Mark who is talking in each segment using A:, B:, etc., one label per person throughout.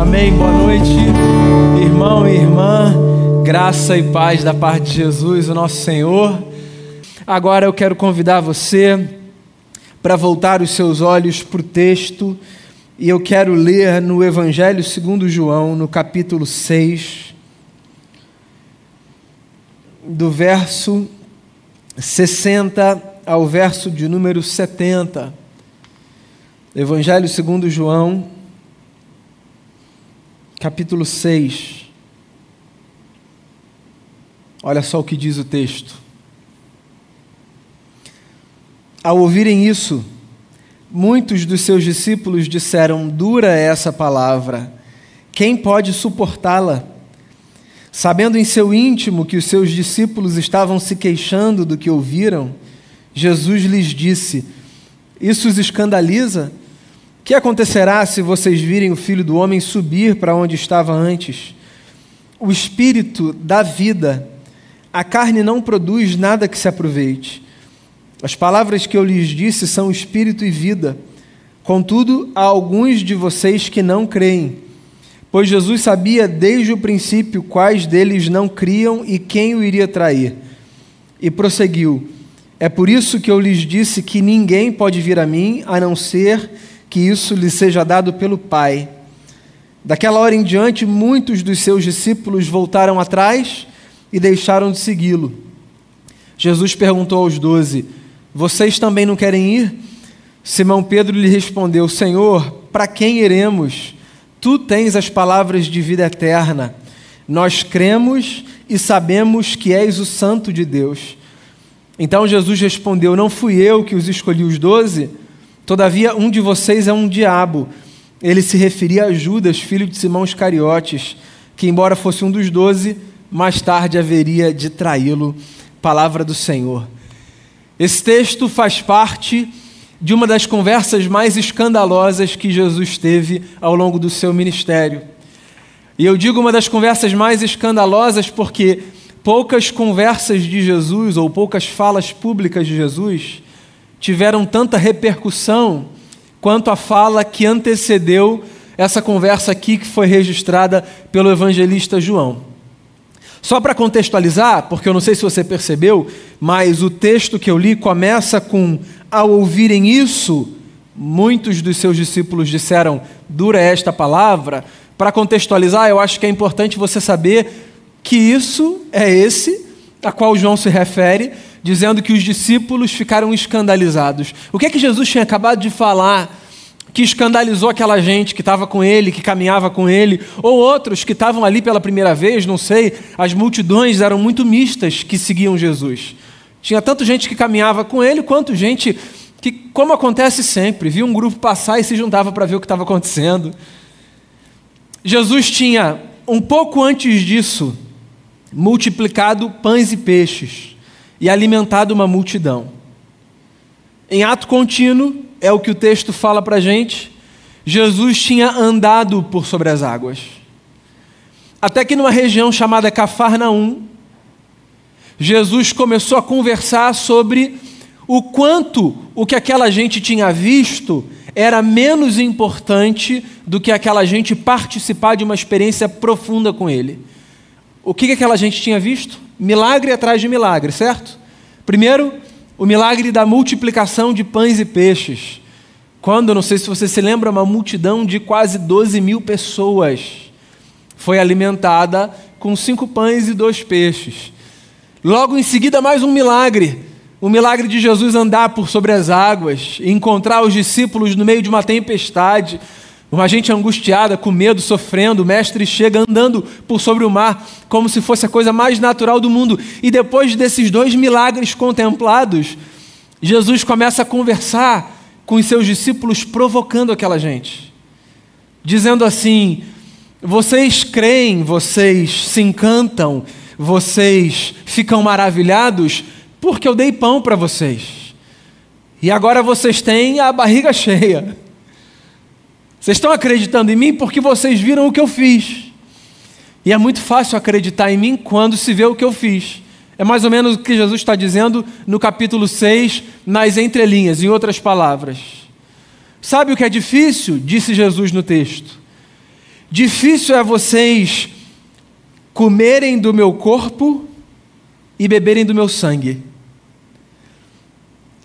A: Amém. Boa noite, irmão e irmã. Graça e paz da parte de Jesus, o nosso Senhor. Agora eu quero convidar você para voltar os seus olhos para o texto e eu quero ler no Evangelho segundo João, no capítulo 6, do verso 60 ao verso de número 70. Evangelho segundo João, capítulo 6. Olha só o que diz o texto. Ao ouvirem isso, muitos dos seus discípulos disseram: Dura é essa palavra, quem pode suportá-la? Sabendo em seu íntimo que os seus discípulos estavam se queixando do que ouviram, Jesus lhes disse: Isso os escandaliza? Que acontecerá se vocês virem o filho do homem subir para onde estava antes? O espírito dá vida, a carne não produz nada que se aproveite. As palavras que eu lhes disse são espírito e vida. Contudo, há alguns de vocês que não creem. Pois Jesus sabia desde o princípio quais deles não criam e quem o iria trair. E prosseguiu: É por isso que eu lhes disse que ninguém pode vir a mim a não ser que isso lhe seja dado pelo Pai. Daquela hora em diante, muitos dos seus discípulos voltaram atrás e deixaram de segui-lo. Jesus perguntou aos doze: Vocês também não querem ir? Simão Pedro lhe respondeu: Senhor, para quem iremos? Tu tens as palavras de vida eterna. Nós cremos e sabemos que és o Santo de Deus. Então Jesus respondeu: Não fui eu que os escolhi os doze? Todavia, um de vocês é um diabo. Ele se referia a Judas, filho de Simão Iscariotes, que, embora fosse um dos doze, mais tarde haveria de traí-lo. Palavra do Senhor. Esse texto faz parte de uma das conversas mais escandalosas que Jesus teve ao longo do seu ministério. E eu digo uma das conversas mais escandalosas porque poucas conversas de Jesus ou poucas falas públicas de Jesus tiveram tanta repercussão quanto a fala que antecedeu essa conversa aqui que foi registrada pelo evangelista João. Só para contextualizar, porque eu não sei se você percebeu, mas o texto que eu li começa com: Ao ouvirem isso, muitos dos seus discípulos disseram, dura esta palavra. Para contextualizar, eu acho que é importante você saber que isso é esse a qual João se refere, dizendo que os discípulos ficaram escandalizados. O que é que Jesus tinha acabado de falar que escandalizou aquela gente que estava com ele, que caminhava com ele, ou outros que estavam ali pela primeira vez, não sei, as multidões eram muito mistas que seguiam Jesus. Tinha tanto gente que caminhava com ele, quanto gente que, como acontece sempre, via um grupo passar e se juntava para ver o que estava acontecendo. Jesus tinha, um pouco antes disso, multiplicado pães e peixes e alimentado uma multidão. Em ato contínuo, é o que o texto fala para a gente, Jesus tinha andado por sobre as águas. Até que numa região chamada Cafarnaum, Jesus começou a conversar sobre o quanto o que aquela gente tinha visto era menos importante do que aquela gente participar de uma experiência profunda com Ele. O que aquela gente tinha visto? Milagre atrás de milagre, certo? Primeiro, o milagre da multiplicação de pães e peixes. Quando, não sei se você se lembra, uma multidão de quase 12 mil pessoas foi alimentada com cinco pães e dois peixes. Logo em seguida, mais um milagre. O milagre de Jesus andar por sobre as águas encontrar os discípulos no meio de uma tempestade. Uma gente angustiada, com medo, sofrendo, o mestre chega andando por sobre o mar, como se fosse a coisa mais natural do mundo. E depois desses dois milagres contemplados, Jesus começa a conversar com os seus discípulos, provocando aquela gente, dizendo assim: vocês creem, vocês se encantam, vocês ficam maravilhados, porque eu dei pão para vocês. E agora vocês têm a barriga cheia. Vocês estão acreditando em mim porque vocês viram o que eu fiz. E é muito fácil acreditar em mim quando se vê o que eu fiz. É mais ou menos o que Jesus está dizendo no capítulo 6, nas entrelinhas, em outras palavras. Sabe o que é difícil? Disse Jesus no texto. Difícil é vocês comerem do meu corpo e beberem do meu sangue.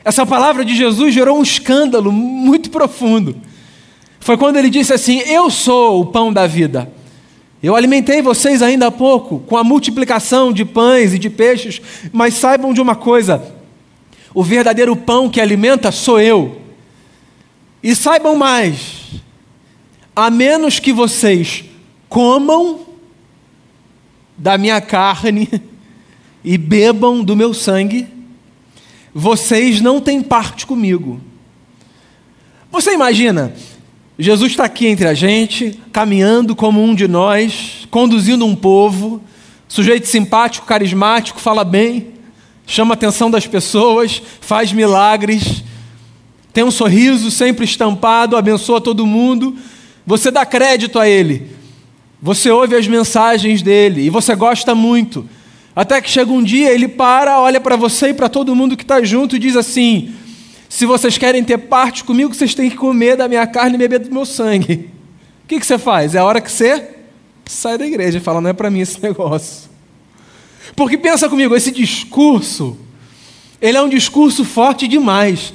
A: Essa palavra de Jesus gerou um escândalo muito profundo. Foi quando ele disse assim: Eu sou o pão da vida. Eu alimentei vocês ainda há pouco com a multiplicação de pães e de peixes, mas saibam de uma coisa: o verdadeiro pão que alimenta sou eu. E saibam mais: a menos que vocês comam da minha carne e bebam do meu sangue, vocês não têm parte comigo. Você imagina, Jesus está aqui entre a gente, caminhando como um de nós, conduzindo um povo, sujeito simpático, carismático, fala bem, chama a atenção das pessoas, faz milagres, tem um sorriso sempre estampado, abençoa todo mundo. Você dá crédito a ele, você ouve as mensagens dele e você gosta muito. Até que chega um dia, ele para, olha para você e para todo mundo que está junto e diz assim: Se vocês querem ter parte comigo, vocês têm que comer da minha carne e beber do meu sangue. O que, que você faz? É a hora que você sai da igreja e fala: Não é para mim esse negócio. Porque pensa comigo, esse discurso, ele é um discurso forte demais.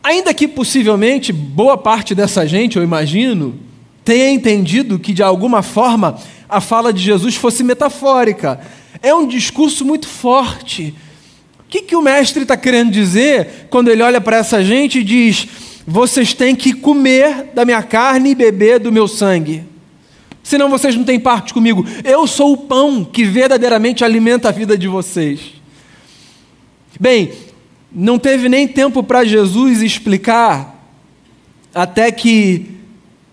A: Ainda que possivelmente boa parte dessa gente, eu imagino, tenha entendido que de alguma forma a fala de Jesus fosse metafórica. É um discurso muito forte. Que, que o mestre está querendo dizer quando ele olha para essa gente e diz: vocês têm que comer da minha carne e beber do meu sangue? Senão vocês não têm parte comigo. Eu sou o pão que verdadeiramente alimenta a vida de vocês. Bem, não teve nem tempo para Jesus explicar, até que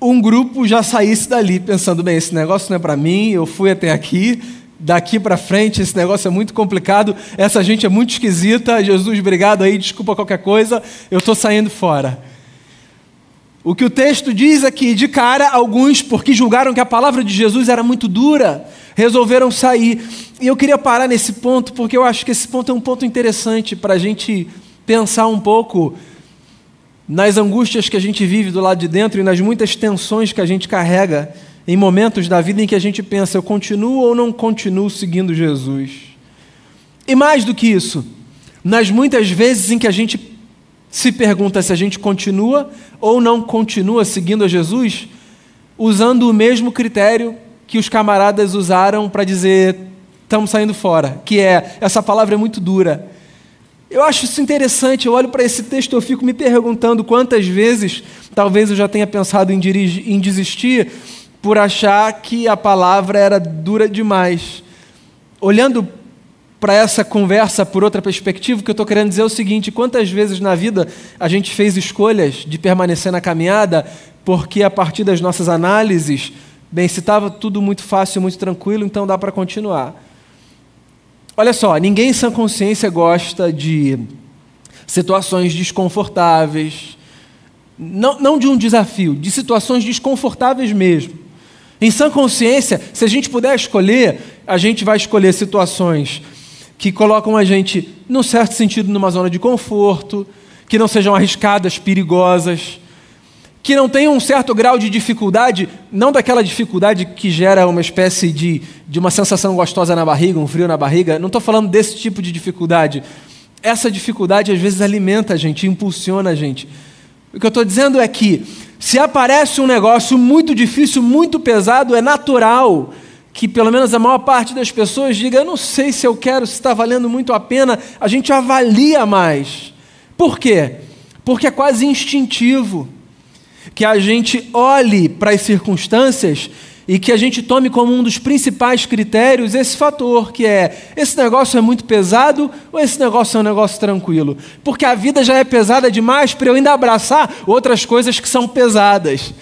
A: um grupo já saísse dali, pensando: bem, esse negócio não é para mim, eu fui até aqui, daqui para frente esse negócio é muito complicado, essa gente é muito esquisita, Jesus, obrigado aí, desculpa qualquer coisa, eu estou saindo fora. O que o texto diz é que, de cara, alguns, porque julgaram que a palavra de Jesus era muito dura, resolveram sair. E eu queria parar nesse ponto, porque eu acho que esse ponto é um ponto interessante para a gente pensar um pouco nas angústias que a gente vive do lado de dentro e nas muitas tensões que a gente carrega em momentos da vida em que a gente pensa, eu continuo ou não continuo seguindo Jesus? E mais do que isso, nas muitas vezes em que a gente se pergunta se a gente continua ou não continua seguindo a Jesus, usando o mesmo critério que os camaradas usaram para dizer estamos saindo fora, que é essa palavra é muito dura. Eu acho isso interessante, eu olho para esse texto eu fico me perguntando quantas vezes talvez eu já tenha pensado em, dirigir, em desistir por achar que a palavra era dura demais. Olhando para essa conversa por outra perspectiva, o que eu estou querendo dizer é o seguinte: quantas vezes na vida a gente fez escolhas de permanecer na caminhada porque, a partir das nossas análises, bem, se estava tudo muito fácil, muito tranquilo, então dá para continuar. Olha só, ninguém em sã consciência gosta de situações desconfortáveis, não, não de um desafio, de situações desconfortáveis mesmo. Em sã consciência, se a gente puder escolher, a gente vai escolher situações que colocam a gente, num certo sentido, numa zona de conforto, que não sejam arriscadas, perigosas, que não tenham um certo grau de dificuldade, não daquela dificuldade que gera uma espécie de, de uma sensação gostosa na barriga, um frio na barriga, não estou falando desse tipo de dificuldade. Essa dificuldade às vezes alimenta a gente, impulsiona a gente. O que eu estou dizendo é que, se aparece um negócio muito difícil, muito pesado, é natural que pelo menos a maior parte das pessoas diga: Eu não sei se eu quero, se está valendo muito a pena. A gente avalia mais. Por quê? Porque é quase instintivo que a gente olhe para as circunstâncias e que a gente tome como um dos principais critérios esse fator, que é: esse negócio é muito pesado ou esse negócio é um negócio tranquilo? Porque a vida já é pesada demais para eu ainda abraçar outras coisas que são pesadas.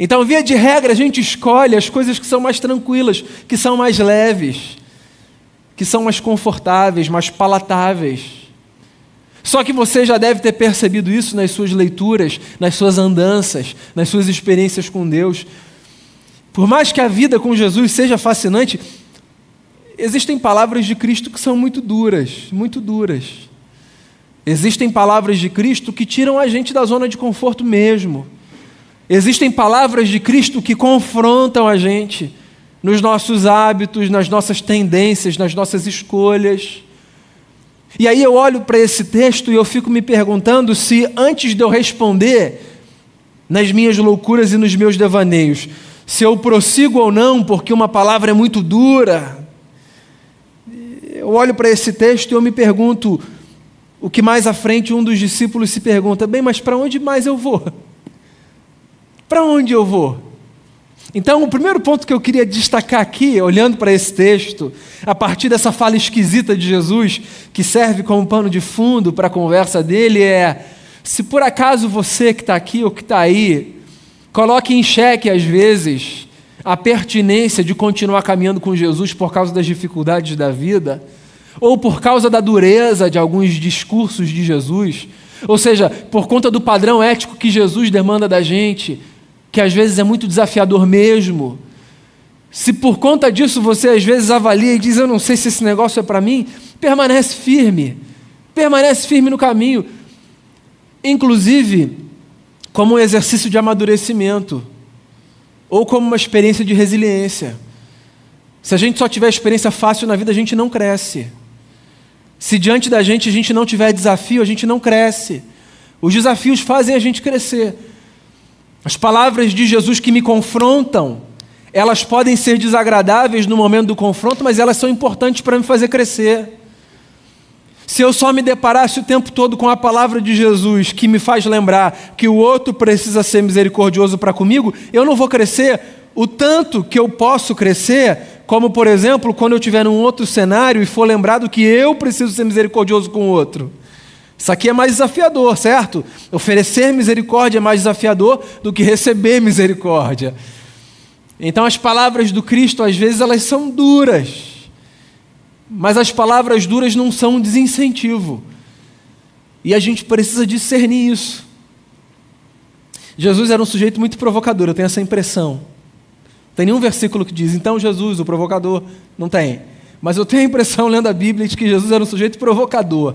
A: Então, via de regra, a gente escolhe as coisas que são mais tranquilas, que são mais leves, que são mais confortáveis, mais palatáveis. Só que você já deve ter percebido isso nas suas leituras, nas suas andanças, nas suas experiências com Deus. Por mais que a vida com Jesus seja fascinante, existem palavras de Cristo que são muito duras, muito duras. Existem palavras de Cristo que tiram a gente da zona de conforto mesmo Existem palavras de Cristo que confrontam a gente nos nossos hábitos, nas nossas tendências, nas nossas escolhas. E aí eu olho para esse texto e eu fico me perguntando se antes de eu responder nas minhas loucuras e nos meus devaneios, se eu prossigo ou não, porque uma palavra é muito dura. Eu olho para esse texto e eu me pergunto, o que mais à frente um dos discípulos se pergunta: bem, mas para onde mais eu vou? Para onde eu vou? Então, o primeiro ponto que eu queria destacar aqui, olhando para esse texto, a partir dessa fala esquisita de Jesus, que serve como pano de fundo para a conversa dele, é: se por acaso você que está aqui ou que está aí, coloque em xeque, às vezes, a pertinência de continuar caminhando com Jesus por causa das dificuldades da vida, ou por causa da dureza de alguns discursos de Jesus, ou seja, por conta do padrão ético que Jesus demanda da gente, que às vezes é muito desafiador mesmo. Se por conta disso você às vezes avalia e diz: Eu não sei se esse negócio é para mim, permanece firme, permanece firme no caminho, inclusive como um exercício de amadurecimento ou como uma experiência de resiliência. Se a gente só tiver experiência fácil na vida, a gente não cresce. Se diante da gente a gente não tiver desafio, a gente não cresce. Os desafios fazem a gente crescer. As palavras de Jesus que me confrontam, elas podem ser desagradáveis no momento do confronto, mas elas são importantes para me fazer crescer. Se eu só me deparasse o tempo todo com a palavra de Jesus que me faz lembrar que o outro precisa ser misericordioso para comigo, eu não vou crescer o tanto que eu posso crescer, como por exemplo, quando eu estiver num outro cenário e for lembrado que eu preciso ser misericordioso com o outro. Isso aqui é mais desafiador, certo? Oferecer misericórdia é mais desafiador do que receber misericórdia. Então as palavras do Cristo às vezes elas são duras. Mas as palavras duras não são um desincentivo. E a gente precisa discernir isso. Jesus era um sujeito muito provocador, eu tenho essa impressão. Não tem nenhum versículo que diz, então Jesus, o provocador, não tem. Mas eu tenho a impressão, lendo a Bíblia, de que Jesus era um sujeito provocador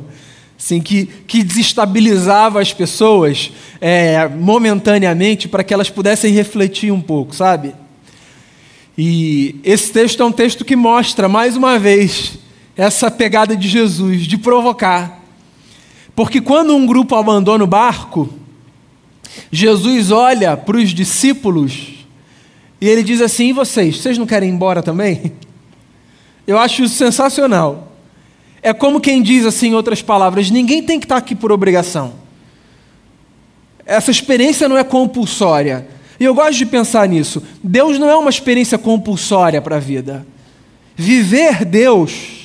A: assim, que, que desestabilizava as pessoas é, momentaneamente para que elas pudessem refletir um pouco, sabe? E esse texto é um texto que mostra, mais uma vez, essa pegada de Jesus, de provocar. Porque quando um grupo abandona o barco, Jesus olha para os discípulos e ele diz assim: e vocês, vocês não querem ir embora também? Eu acho isso sensacional. É como quem diz assim, em outras palavras: ninguém tem que estar aqui por obrigação. Essa experiência não é compulsória. E eu gosto de pensar nisso. Deus não é uma experiência compulsória para a vida. Viver Deus,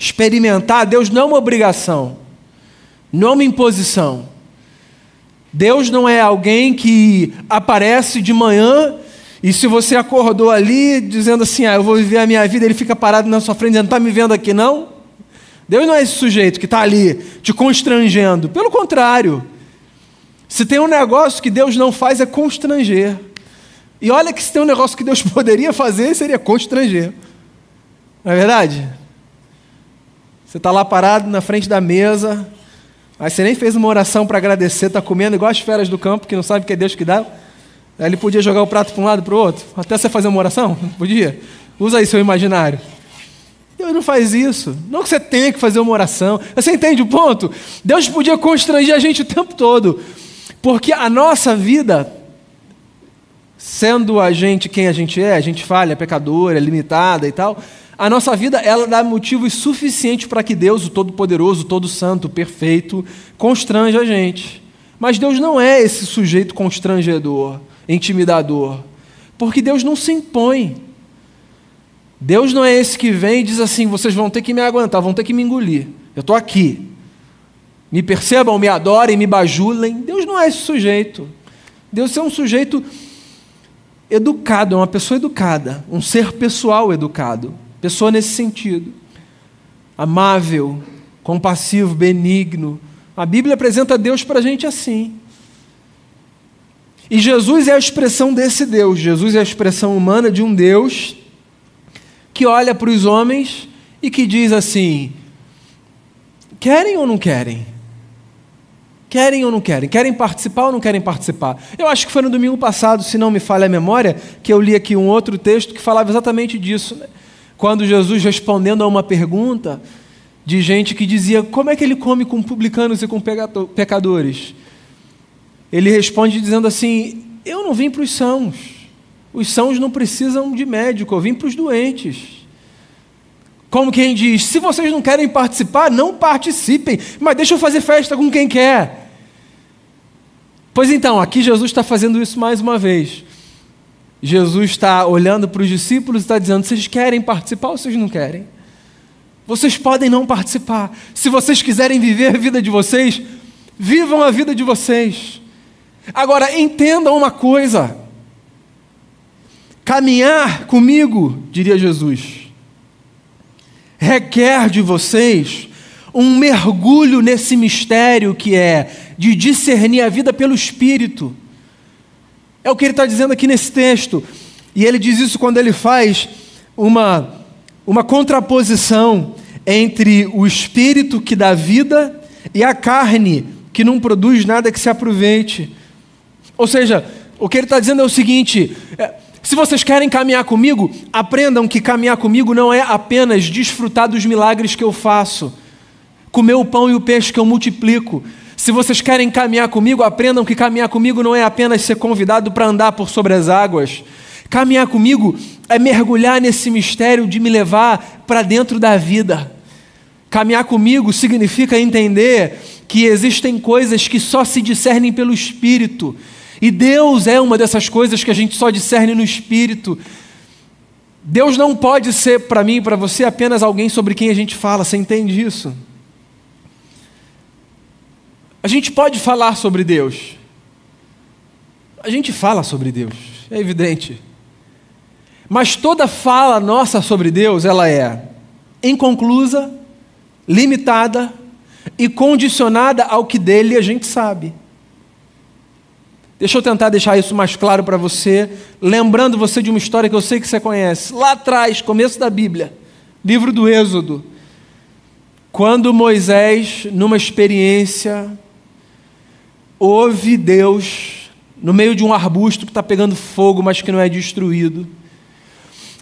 A: experimentar Deus não é uma obrigação, não é uma imposição. Deus não é alguém que aparece de manhã e se você acordou ali dizendo assim, ah, eu vou viver a minha vida, ele fica parado na sua frente dizendo, está me vendo aqui não? Deus não é esse sujeito que está ali te constrangendo. Pelo contrário. Se tem um negócio que Deus não faz é constranger. E olha que se tem um negócio que Deus poderia fazer, seria constranger. Não é verdade? Você está lá parado na frente da mesa, aí você nem fez uma oração para agradecer, está comendo igual as feras do campo, que não sabe que é Deus que dá. Aí ele podia jogar o prato para um lado para o outro, até você fazer uma oração? Podia? Usa aí seu imaginário. Deus não faz isso. Não que você tenha que fazer uma oração. Você entende o ponto? Deus podia constranger a gente o tempo todo. Porque a nossa vida, sendo a gente quem a gente é, a gente falha, é pecadora, é limitada e tal, a nossa vida ela dá motivos suficientes para que Deus, o Todo-Poderoso, Todo-Santo, Perfeito, constranja a gente. Mas Deus não é esse sujeito constrangedor, intimidador. Porque Deus não se impõe. Deus não é esse que vem e diz assim: vocês vão ter que me aguentar, vão ter que me engolir. Eu estou aqui. Me percebam, me adorem, me bajulem. Deus não é esse sujeito. Deus é um sujeito educado, é uma pessoa educada, um ser pessoal educado. Pessoa nesse sentido. Amável, compassivo, benigno. A Bíblia apresenta Deus para a gente assim. E Jesus é a expressão desse Deus. Jesus é a expressão humana de um Deus que olha para os homens e que diz assim: querem ou não querem? Querem ou não querem? Querem participar ou não querem participar? Eu acho que foi no domingo passado, se não me falha a memória, que eu li aqui um outro texto que falava exatamente disso. Né? Quando Jesus respondendo a uma pergunta de gente que dizia: Como é que ele come com publicanos e com pecadores? Ele responde dizendo assim: Eu não vim para os sãos. Os sãos não precisam de médico, eu vim para os doentes. Como quem diz: se vocês não querem participar, não participem, mas deixa eu fazer festa com quem quer. Pois então, aqui Jesus está fazendo isso mais uma vez. Jesus está olhando para os discípulos e está dizendo: vocês querem participar ou vocês não querem? Vocês podem não participar. Se vocês quiserem viver a vida de vocês, vivam a vida de vocês. Agora, entendam uma coisa: caminhar comigo, diria Jesus, requer de vocês um mergulho nesse mistério que é de discernir a vida pelo Espírito. É o que ele está dizendo aqui nesse texto. E ele diz isso quando ele faz uma, uma contraposição entre o Espírito que dá vida e a carne que não produz nada que se aproveite. Ou seja, o que ele está dizendo é o seguinte: é, se vocês querem caminhar comigo, aprendam que caminhar comigo não é apenas desfrutar dos milagres que eu faço, comer o pão e o peixe que eu multiplico. Se vocês querem caminhar comigo, aprendam que caminhar comigo não é apenas ser convidado para andar por sobre as águas. Caminhar comigo é mergulhar nesse mistério de me levar para dentro da vida. Caminhar comigo significa entender que existem coisas que só se discernem pelo Espírito e Deus é uma dessas coisas que a gente só discerne no espírito. Deus não pode ser para mim e para você apenas alguém sobre quem a gente fala, você entende isso? A gente pode falar sobre Deus. A gente fala sobre Deus, é evidente. Mas toda fala nossa sobre Deus, ela é inconclusa, limitada e condicionada ao que dele a gente sabe. Deixa eu tentar deixar isso mais claro para você, lembrando você de uma história que eu sei que você conhece. Lá atrás, começo da Bíblia, livro do Êxodo, quando Moisés, numa experiência, ouve Deus no meio de um arbusto que está pegando fogo, mas que não é destruído,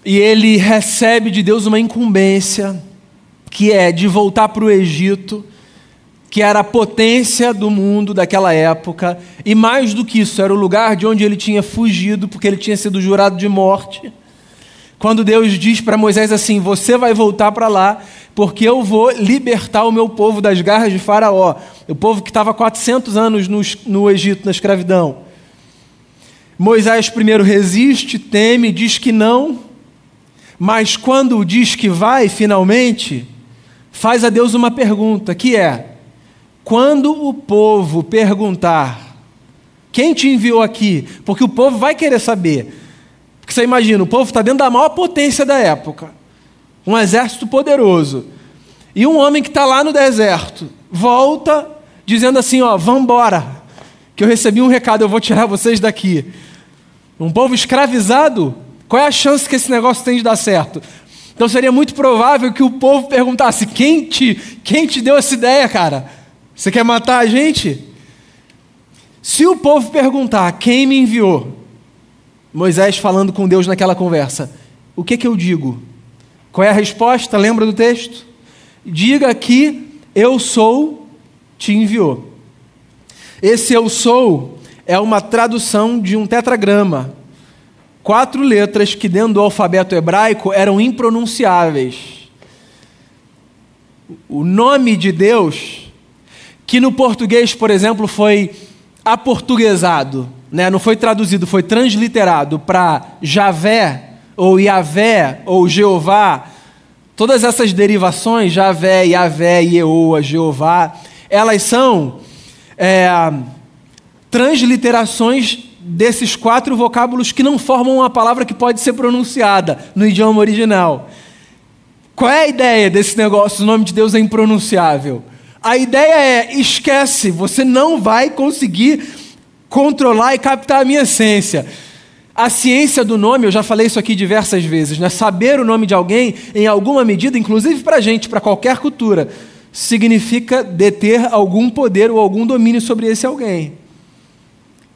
A: e ele recebe de Deus uma incumbência, que é de voltar para o Egito que era a potência do mundo daquela época, e mais do que isso, era o lugar de onde ele tinha fugido, porque ele tinha sido jurado de morte. Quando Deus diz para Moisés assim: Você vai voltar para lá, porque eu vou libertar o meu povo das garras de Faraó, o povo que estava 400 anos no, no Egito, na escravidão. Moisés primeiro resiste, teme, diz que não, mas quando diz que vai, finalmente, faz a Deus uma pergunta, que é: quando o povo perguntar quem te enviou aqui, porque o povo vai querer saber. Porque você imagina, o povo está dentro da maior potência da época, um exército poderoso. E um homem que está lá no deserto volta dizendo assim: Ó, vamos embora, que eu recebi um recado, eu vou tirar vocês daqui. Um povo escravizado, qual é a chance que esse negócio tem de dar certo? Então seria muito provável que o povo perguntasse: quem te, quem te deu essa ideia, cara? Você quer matar a gente? Se o povo perguntar quem me enviou, Moisés falando com Deus naquela conversa, o que, que eu digo? Qual é a resposta? Lembra do texto? Diga que eu sou, te enviou. Esse eu sou é uma tradução de um tetragrama. Quatro letras que dentro do alfabeto hebraico eram impronunciáveis. O nome de Deus que no português, por exemplo, foi aportuguesado, né? não foi traduzido, foi transliterado para Javé, ou Yavé, ou Jeová, todas essas derivações, Javé, Yavé, Yeoa, Jeová, elas são é, transliterações desses quatro vocábulos que não formam uma palavra que pode ser pronunciada no idioma original. Qual é a ideia desse negócio? O nome de Deus é impronunciável. A ideia é: esquece, você não vai conseguir controlar e captar a minha essência. A ciência do nome, eu já falei isso aqui diversas vezes, né? saber o nome de alguém, em alguma medida, inclusive para a gente, para qualquer cultura, significa deter algum poder ou algum domínio sobre esse alguém.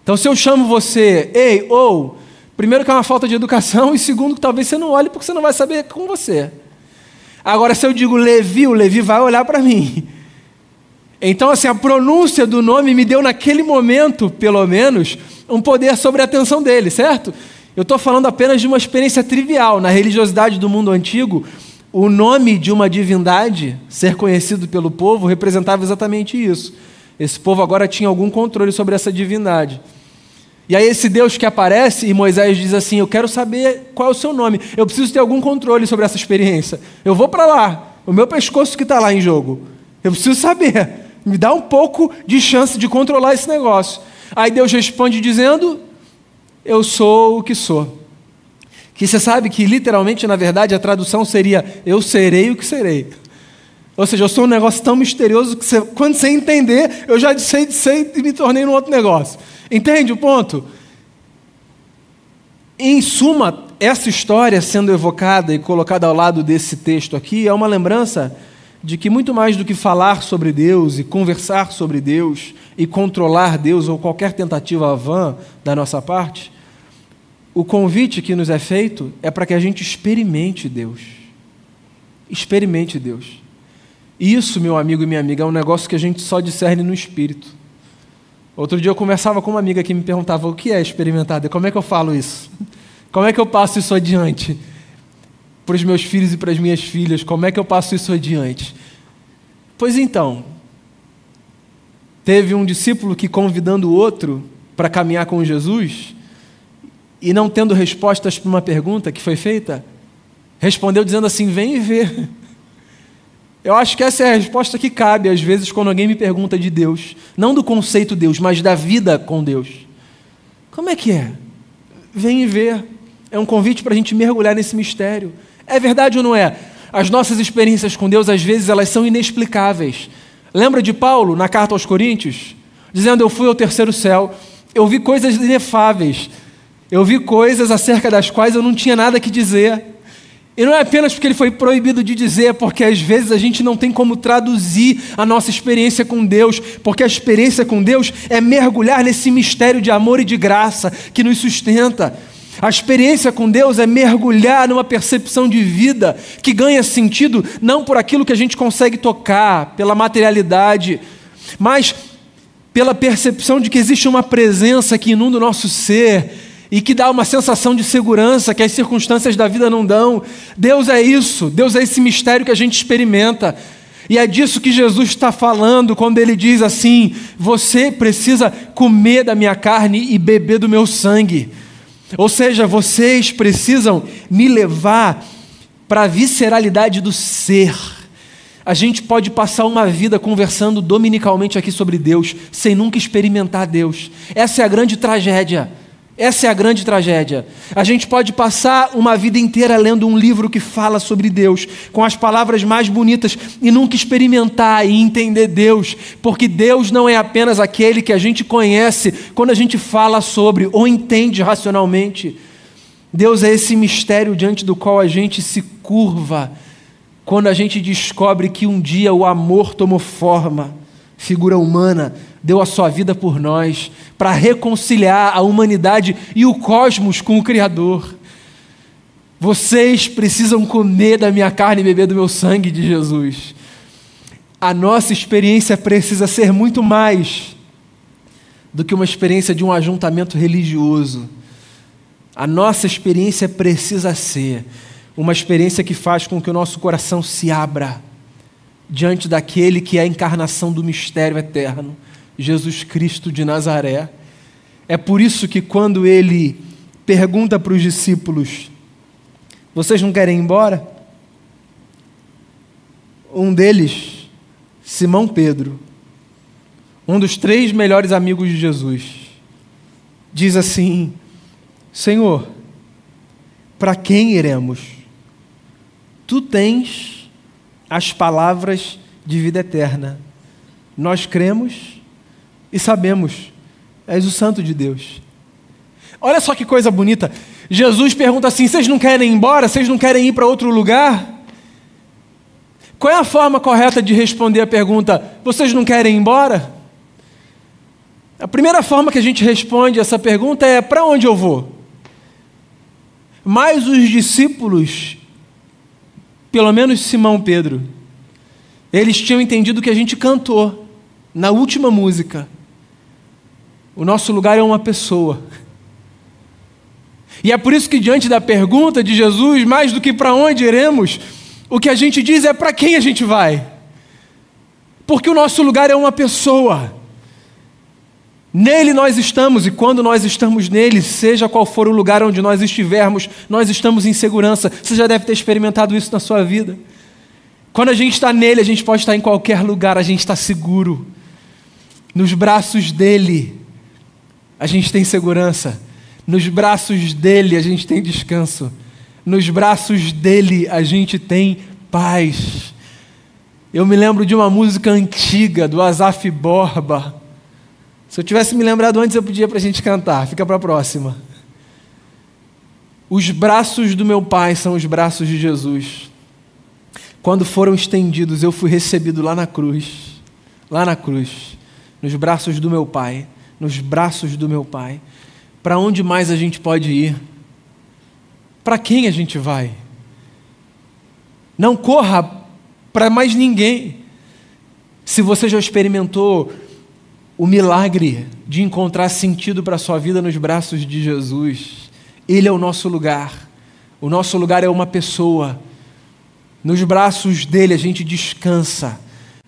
A: Então, se eu chamo você, ei, ou, primeiro que é uma falta de educação, e segundo que talvez você não olhe porque você não vai saber com você. Agora, se eu digo Levi, o Levi vai olhar para mim. Então, assim, a pronúncia do nome me deu naquele momento, pelo menos, um poder sobre a atenção dele, certo? Eu estou falando apenas de uma experiência trivial. Na religiosidade do mundo antigo, o nome de uma divindade ser conhecido pelo povo representava exatamente isso. Esse povo agora tinha algum controle sobre essa divindade. E aí, esse Deus que aparece, e Moisés diz assim: Eu quero saber qual é o seu nome, eu preciso ter algum controle sobre essa experiência. Eu vou para lá, o meu pescoço que está lá em jogo. Eu preciso saber, me dá um pouco de chance de controlar esse negócio. Aí Deus responde dizendo: Eu sou o que sou. Que você sabe que literalmente, na verdade, a tradução seria: Eu serei o que serei. Ou seja, eu sou um negócio tão misterioso que você, quando você entender, eu já sei de ser e me tornei num outro negócio. Entende o ponto? Em suma, essa história sendo evocada e colocada ao lado desse texto aqui é uma lembrança de que muito mais do que falar sobre Deus e conversar sobre Deus e controlar Deus ou qualquer tentativa vã da nossa parte, o convite que nos é feito é para que a gente experimente Deus. Experimente Deus. Isso, meu amigo e minha amiga, é um negócio que a gente só discerne no espírito. Outro dia eu conversava com uma amiga que me perguntava o que é experimentar Deus, como é que eu falo isso? Como é que eu passo isso adiante para os meus filhos e para as minhas filhas? Como é que eu passo isso adiante? Pois então, teve um discípulo que convidando o outro para caminhar com Jesus e não tendo respostas para uma pergunta que foi feita, respondeu dizendo assim: Vem e vê. Eu acho que essa é a resposta que cabe às vezes quando alguém me pergunta de Deus, não do conceito Deus, mas da vida com Deus. Como é que é? Vem e ver. É um convite para a gente mergulhar nesse mistério. É verdade ou não é? As nossas experiências com Deus, às vezes, elas são inexplicáveis. Lembra de Paulo, na carta aos Coríntios? Dizendo: Eu fui ao terceiro céu, eu vi coisas inefáveis, eu vi coisas acerca das quais eu não tinha nada que dizer. E não é apenas porque ele foi proibido de dizer, é porque às vezes a gente não tem como traduzir a nossa experiência com Deus, porque a experiência com Deus é mergulhar nesse mistério de amor e de graça que nos sustenta. A experiência com Deus é mergulhar numa percepção de vida que ganha sentido não por aquilo que a gente consegue tocar, pela materialidade, mas pela percepção de que existe uma presença que inunda o nosso ser e que dá uma sensação de segurança que as circunstâncias da vida não dão. Deus é isso, Deus é esse mistério que a gente experimenta. E é disso que Jesus está falando quando ele diz assim: Você precisa comer da minha carne e beber do meu sangue. Ou seja, vocês precisam me levar para a visceralidade do ser. A gente pode passar uma vida conversando dominicalmente aqui sobre Deus, sem nunca experimentar Deus. Essa é a grande tragédia. Essa é a grande tragédia. A gente pode passar uma vida inteira lendo um livro que fala sobre Deus, com as palavras mais bonitas, e nunca experimentar e entender Deus, porque Deus não é apenas aquele que a gente conhece quando a gente fala sobre ou entende racionalmente. Deus é esse mistério diante do qual a gente se curva quando a gente descobre que um dia o amor tomou forma, figura humana, deu a sua vida por nós, para reconciliar a humanidade e o cosmos com o Criador. Vocês precisam comer da minha carne e beber do meu sangue de Jesus. A nossa experiência precisa ser muito mais do que uma experiência de um ajuntamento religioso. A nossa experiência precisa ser uma experiência que faz com que o nosso coração se abra diante daquele que é a encarnação do mistério eterno Jesus Cristo de Nazaré. É por isso que quando ele pergunta para os discípulos: Vocês não querem ir embora? Um deles, Simão Pedro, um dos três melhores amigos de Jesus, diz assim: Senhor, para quem iremos? Tu tens as palavras de vida eterna. Nós cremos e sabemos, és o Santo de Deus. Olha só que coisa bonita. Jesus pergunta assim: vocês não querem ir embora? Vocês não querem ir para outro lugar? Qual é a forma correta de responder a pergunta: vocês não querem ir embora? A primeira forma que a gente responde essa pergunta é: para onde eu vou? Mas os discípulos, pelo menos Simão Pedro, eles tinham entendido o que a gente cantou na última música. O nosso lugar é uma pessoa. E é por isso que, diante da pergunta de Jesus, mais do que para onde iremos, o que a gente diz é para quem a gente vai. Porque o nosso lugar é uma pessoa. Nele nós estamos, e quando nós estamos nele, seja qual for o lugar onde nós estivermos, nós estamos em segurança. Você já deve ter experimentado isso na sua vida. Quando a gente está nele, a gente pode estar em qualquer lugar, a gente está seguro. Nos braços dele, a gente tem segurança. Nos braços dele, a gente tem descanso. Nos braços dele, a gente tem paz. Eu me lembro de uma música antiga do Azaf Borba. Se eu tivesse me lembrado antes, eu podia para a gente cantar. Fica para a próxima. Os braços do meu Pai são os braços de Jesus. Quando foram estendidos, eu fui recebido lá na cruz. Lá na cruz. Nos braços do meu Pai. Nos braços do meu Pai. Para onde mais a gente pode ir? Para quem a gente vai? Não corra para mais ninguém. Se você já experimentou o milagre de encontrar sentido para a sua vida nos braços de Jesus, Ele é o nosso lugar. O nosso lugar é uma pessoa. Nos braços dele a gente descansa.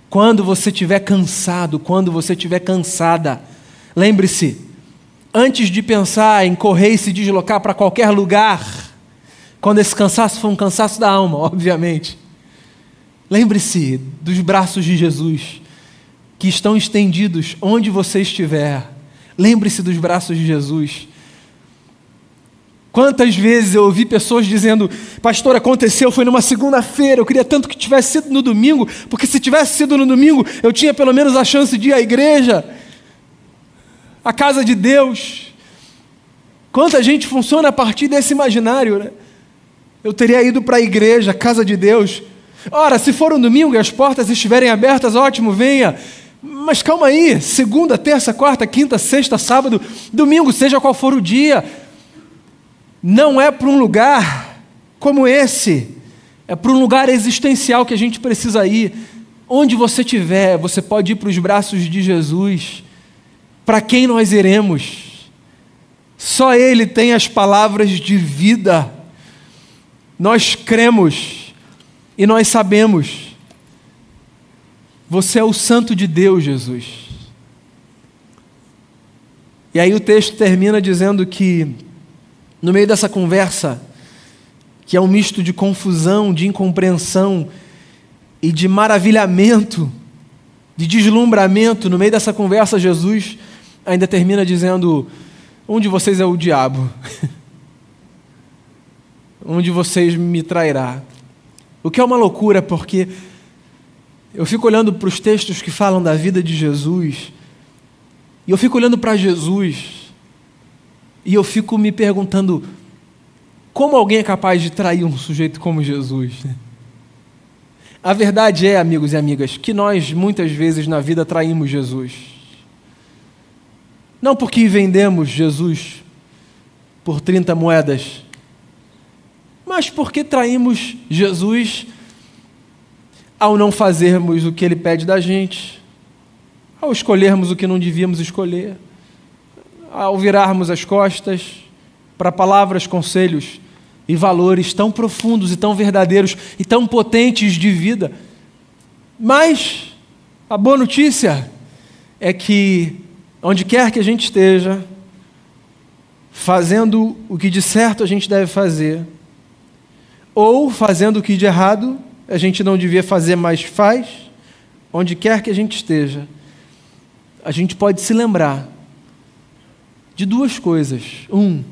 A: Quando você estiver cansado, quando você estiver cansada, lembre-se, antes de pensar em correr e se deslocar para qualquer lugar, quando esse cansaço for um cansaço da alma, obviamente, lembre-se dos braços de Jesus, que estão estendidos onde você estiver. Lembre-se dos braços de Jesus. Quantas vezes eu ouvi pessoas dizendo, pastor, aconteceu, foi numa segunda-feira, eu queria tanto que tivesse sido no domingo, porque se tivesse sido no domingo, eu tinha pelo menos a chance de ir à igreja a casa de Deus. Quanta gente funciona a partir desse imaginário, né? Eu teria ido para a igreja, a casa de Deus. Ora, se for um domingo e as portas estiverem abertas, ótimo, venha. Mas calma aí, segunda, terça, quarta, quinta, sexta, sábado, domingo, seja qual for o dia, não é para um lugar como esse, é para um lugar existencial que a gente precisa ir. Onde você estiver, você pode ir para os braços de Jesus para quem nós iremos? Só Ele tem as palavras de vida. Nós cremos e nós sabemos. Você é o Santo de Deus, Jesus. E aí o texto termina dizendo que, no meio dessa conversa, que é um misto de confusão, de incompreensão e de maravilhamento, de deslumbramento, no meio dessa conversa, Jesus ainda termina dizendo: Um de vocês é o diabo, um de vocês me trairá. O que é uma loucura, porque eu fico olhando para os textos que falam da vida de Jesus, e eu fico olhando para Jesus, e eu fico me perguntando: como alguém é capaz de trair um sujeito como Jesus? A verdade é, amigos e amigas, que nós muitas vezes na vida traímos Jesus. Não porque vendemos Jesus por 30 moedas, mas porque traímos Jesus ao não fazermos o que ele pede da gente, ao escolhermos o que não devíamos escolher, ao virarmos as costas para palavras, conselhos e valores tão profundos e tão verdadeiros e tão potentes de vida. Mas a boa notícia é que onde quer que a gente esteja, fazendo o que de certo a gente deve fazer, ou fazendo o que de errado a gente não devia fazer, mas faz, onde quer que a gente esteja, a gente pode se lembrar de duas coisas. Um,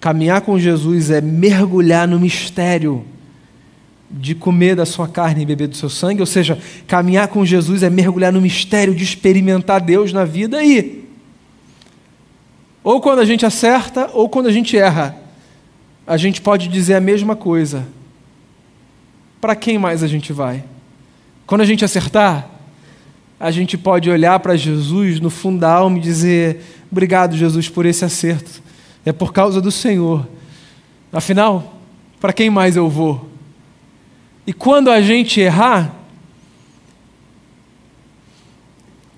A: caminhar com Jesus é mergulhar no mistério de comer da sua carne e beber do seu sangue, ou seja, caminhar com Jesus é mergulhar no mistério de experimentar Deus na vida e ou quando a gente acerta ou quando a gente erra, a gente pode dizer a mesma coisa. para quem mais a gente vai? Quando a gente acertar, a gente pode olhar para Jesus no fundo da alma e dizer: Obrigado, Jesus, por esse acerto. É por causa do Senhor. Afinal, para quem mais eu vou? E quando a gente errar,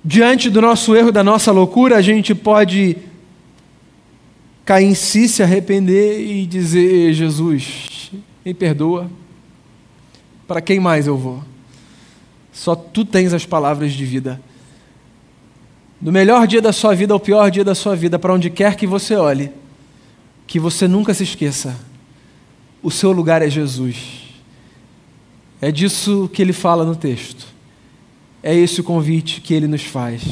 A: diante do nosso erro, da nossa loucura, a gente pode cair em si, se arrepender e dizer: Jesus, me perdoa. Para quem mais eu vou? Só tu tens as palavras de vida. Do melhor dia da sua vida ao pior dia da sua vida, para onde quer que você olhe, que você nunca se esqueça: o seu lugar é Jesus. É disso que ele fala no texto. É esse o convite que ele nos faz.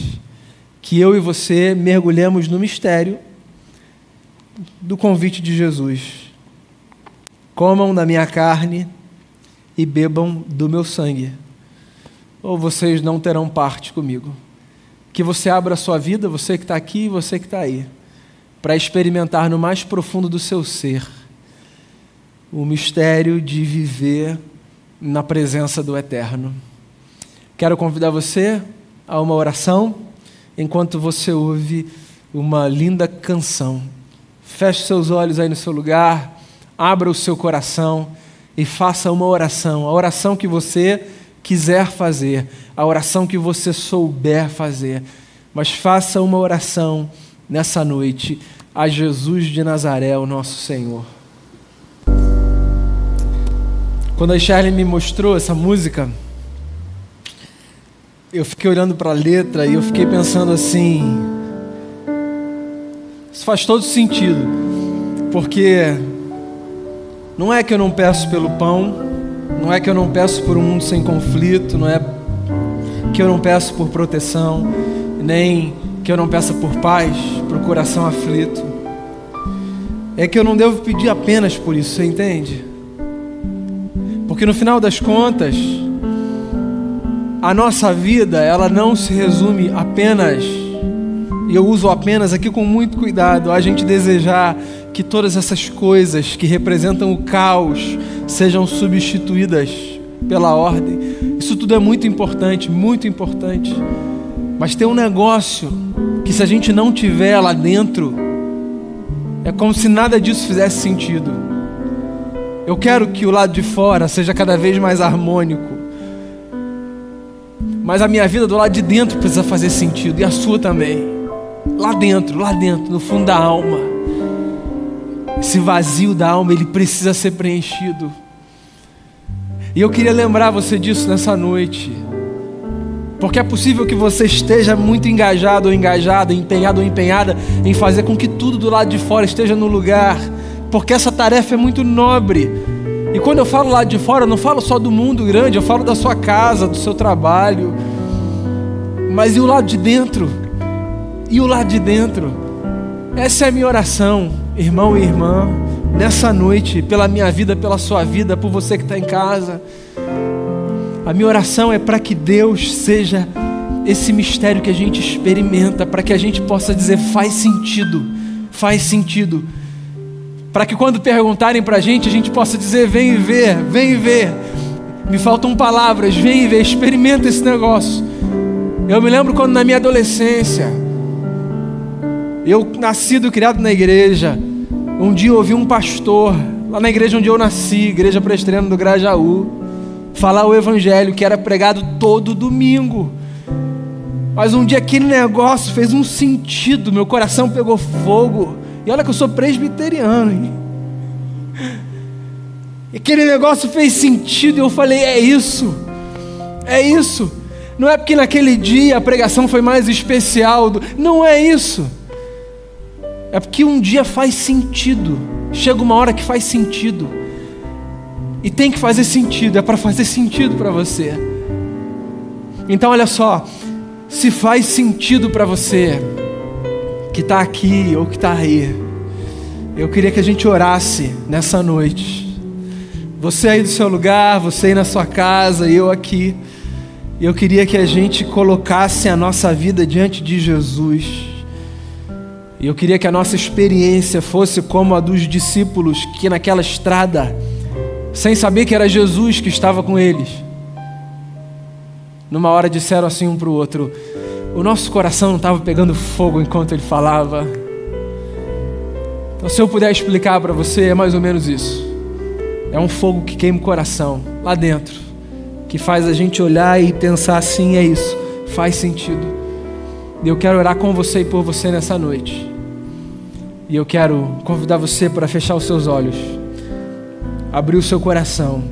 A: Que eu e você mergulhemos no mistério do convite de Jesus. Comam da minha carne e bebam do meu sangue, ou vocês não terão parte comigo. Que você abra a sua vida, você que está aqui e você que está aí, para experimentar no mais profundo do seu ser o mistério de viver na presença do Eterno. Quero convidar você a uma oração enquanto você ouve uma linda canção. Feche seus olhos aí no seu lugar, abra o seu coração e faça uma oração, a oração que você quiser fazer, a oração que você souber fazer, mas faça uma oração nessa noite a Jesus de Nazaré, o nosso Senhor. Quando a Shirley me mostrou essa música, eu fiquei olhando para a letra e eu fiquei pensando assim: isso faz todo sentido, porque não é que eu não peço pelo pão, não é que eu não peço por um mundo sem conflito, não é que eu não peço por proteção, nem que eu não peça por paz para o coração aflito. É que eu não devo pedir apenas por isso, você entende? Porque no final das contas, a nossa vida, ela não se resume apenas, e eu uso apenas aqui com muito cuidado, a gente desejar que todas essas coisas que representam o caos sejam substituídas pela ordem. Isso tudo é muito importante, muito importante. Mas tem um negócio que se a gente não tiver lá dentro, é como se nada disso fizesse sentido. Eu quero que o lado de fora seja cada vez mais harmônico. Mas a minha vida do lado de dentro precisa fazer sentido, e a sua também. Lá dentro, lá dentro, no fundo da alma. Esse vazio da alma, ele precisa ser preenchido. E eu queria lembrar você disso nessa noite. Porque é possível que você esteja muito engajado ou engajada, empenhado ou empenhada em fazer com que tudo do lado de fora esteja no lugar porque essa tarefa é muito nobre. E quando eu falo lá de fora, eu não falo só do mundo grande, eu falo da sua casa, do seu trabalho. Mas e o lado de dentro? E o lado de dentro? Essa é a minha oração, irmão e irmã, nessa noite, pela minha vida, pela sua vida, por você que está em casa. A minha oração é para que Deus seja esse mistério que a gente experimenta, para que a gente possa dizer: faz sentido, faz sentido para que quando perguntarem para a gente, a gente possa dizer: vem ver, vem ver. Me faltam palavras, vem ver, experimenta esse negócio. Eu me lembro quando na minha adolescência, eu nascido e criado na igreja, um dia ouvi um pastor, lá na igreja onde eu nasci, igreja presbiteriana do Grajaú, falar o evangelho que era pregado todo domingo. Mas um dia aquele negócio fez um sentido, meu coração pegou fogo. E olha que eu sou presbiteriano. Hein? E aquele negócio fez sentido. E eu falei: é isso. É isso. Não é porque naquele dia a pregação foi mais especial. Do... Não é isso. É porque um dia faz sentido. Chega uma hora que faz sentido. E tem que fazer sentido. É para fazer sentido para você. Então, olha só. Se faz sentido para você que está aqui ou que está aí, eu queria que a gente orasse nessa noite. Você aí do seu lugar, você aí na sua casa, eu aqui. Eu queria que a gente colocasse a nossa vida diante de Jesus. E eu queria que a nossa experiência fosse como a dos discípulos que naquela estrada sem saber que era Jesus que estava com eles. Numa hora disseram assim um para o outro: o nosso coração não estava pegando fogo enquanto ele falava. Então, se eu puder explicar para você, é mais ou menos isso. É um fogo que queima o coração, lá dentro, que faz a gente olhar e pensar assim: é isso, faz sentido. E eu quero orar com você e por você nessa noite. E eu quero convidar você para fechar os seus olhos, abrir o seu coração.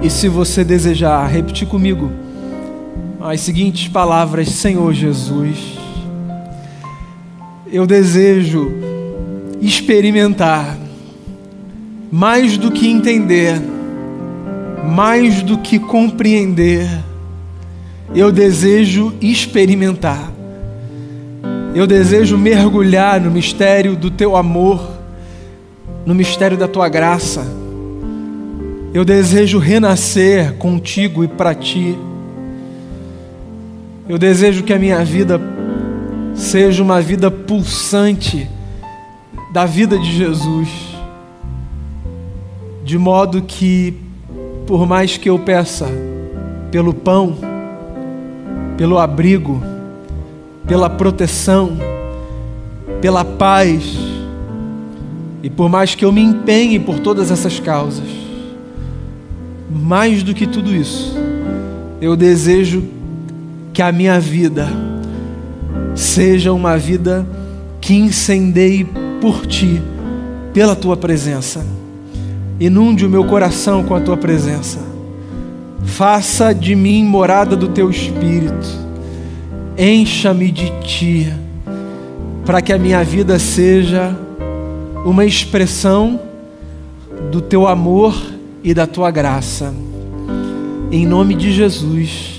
A: E se você desejar, repetir comigo as seguintes palavras: Senhor Jesus, eu desejo experimentar mais do que entender, mais do que compreender, eu desejo experimentar. Eu desejo mergulhar no mistério do teu amor, no mistério da tua graça. Eu desejo renascer contigo e para ti. Eu desejo que a minha vida seja uma vida pulsante da vida de Jesus, de modo que, por mais que eu peça pelo pão, pelo abrigo, pela proteção, pela paz, e por mais que eu me empenhe por todas essas causas, mais do que tudo isso, eu desejo que a minha vida seja uma vida que incendeie por ti, pela tua presença. Inunde o meu coração com a tua presença. Faça de mim morada do teu espírito. Encha-me de ti, para que a minha vida seja uma expressão do teu amor e da tua graça. Em nome de Jesus.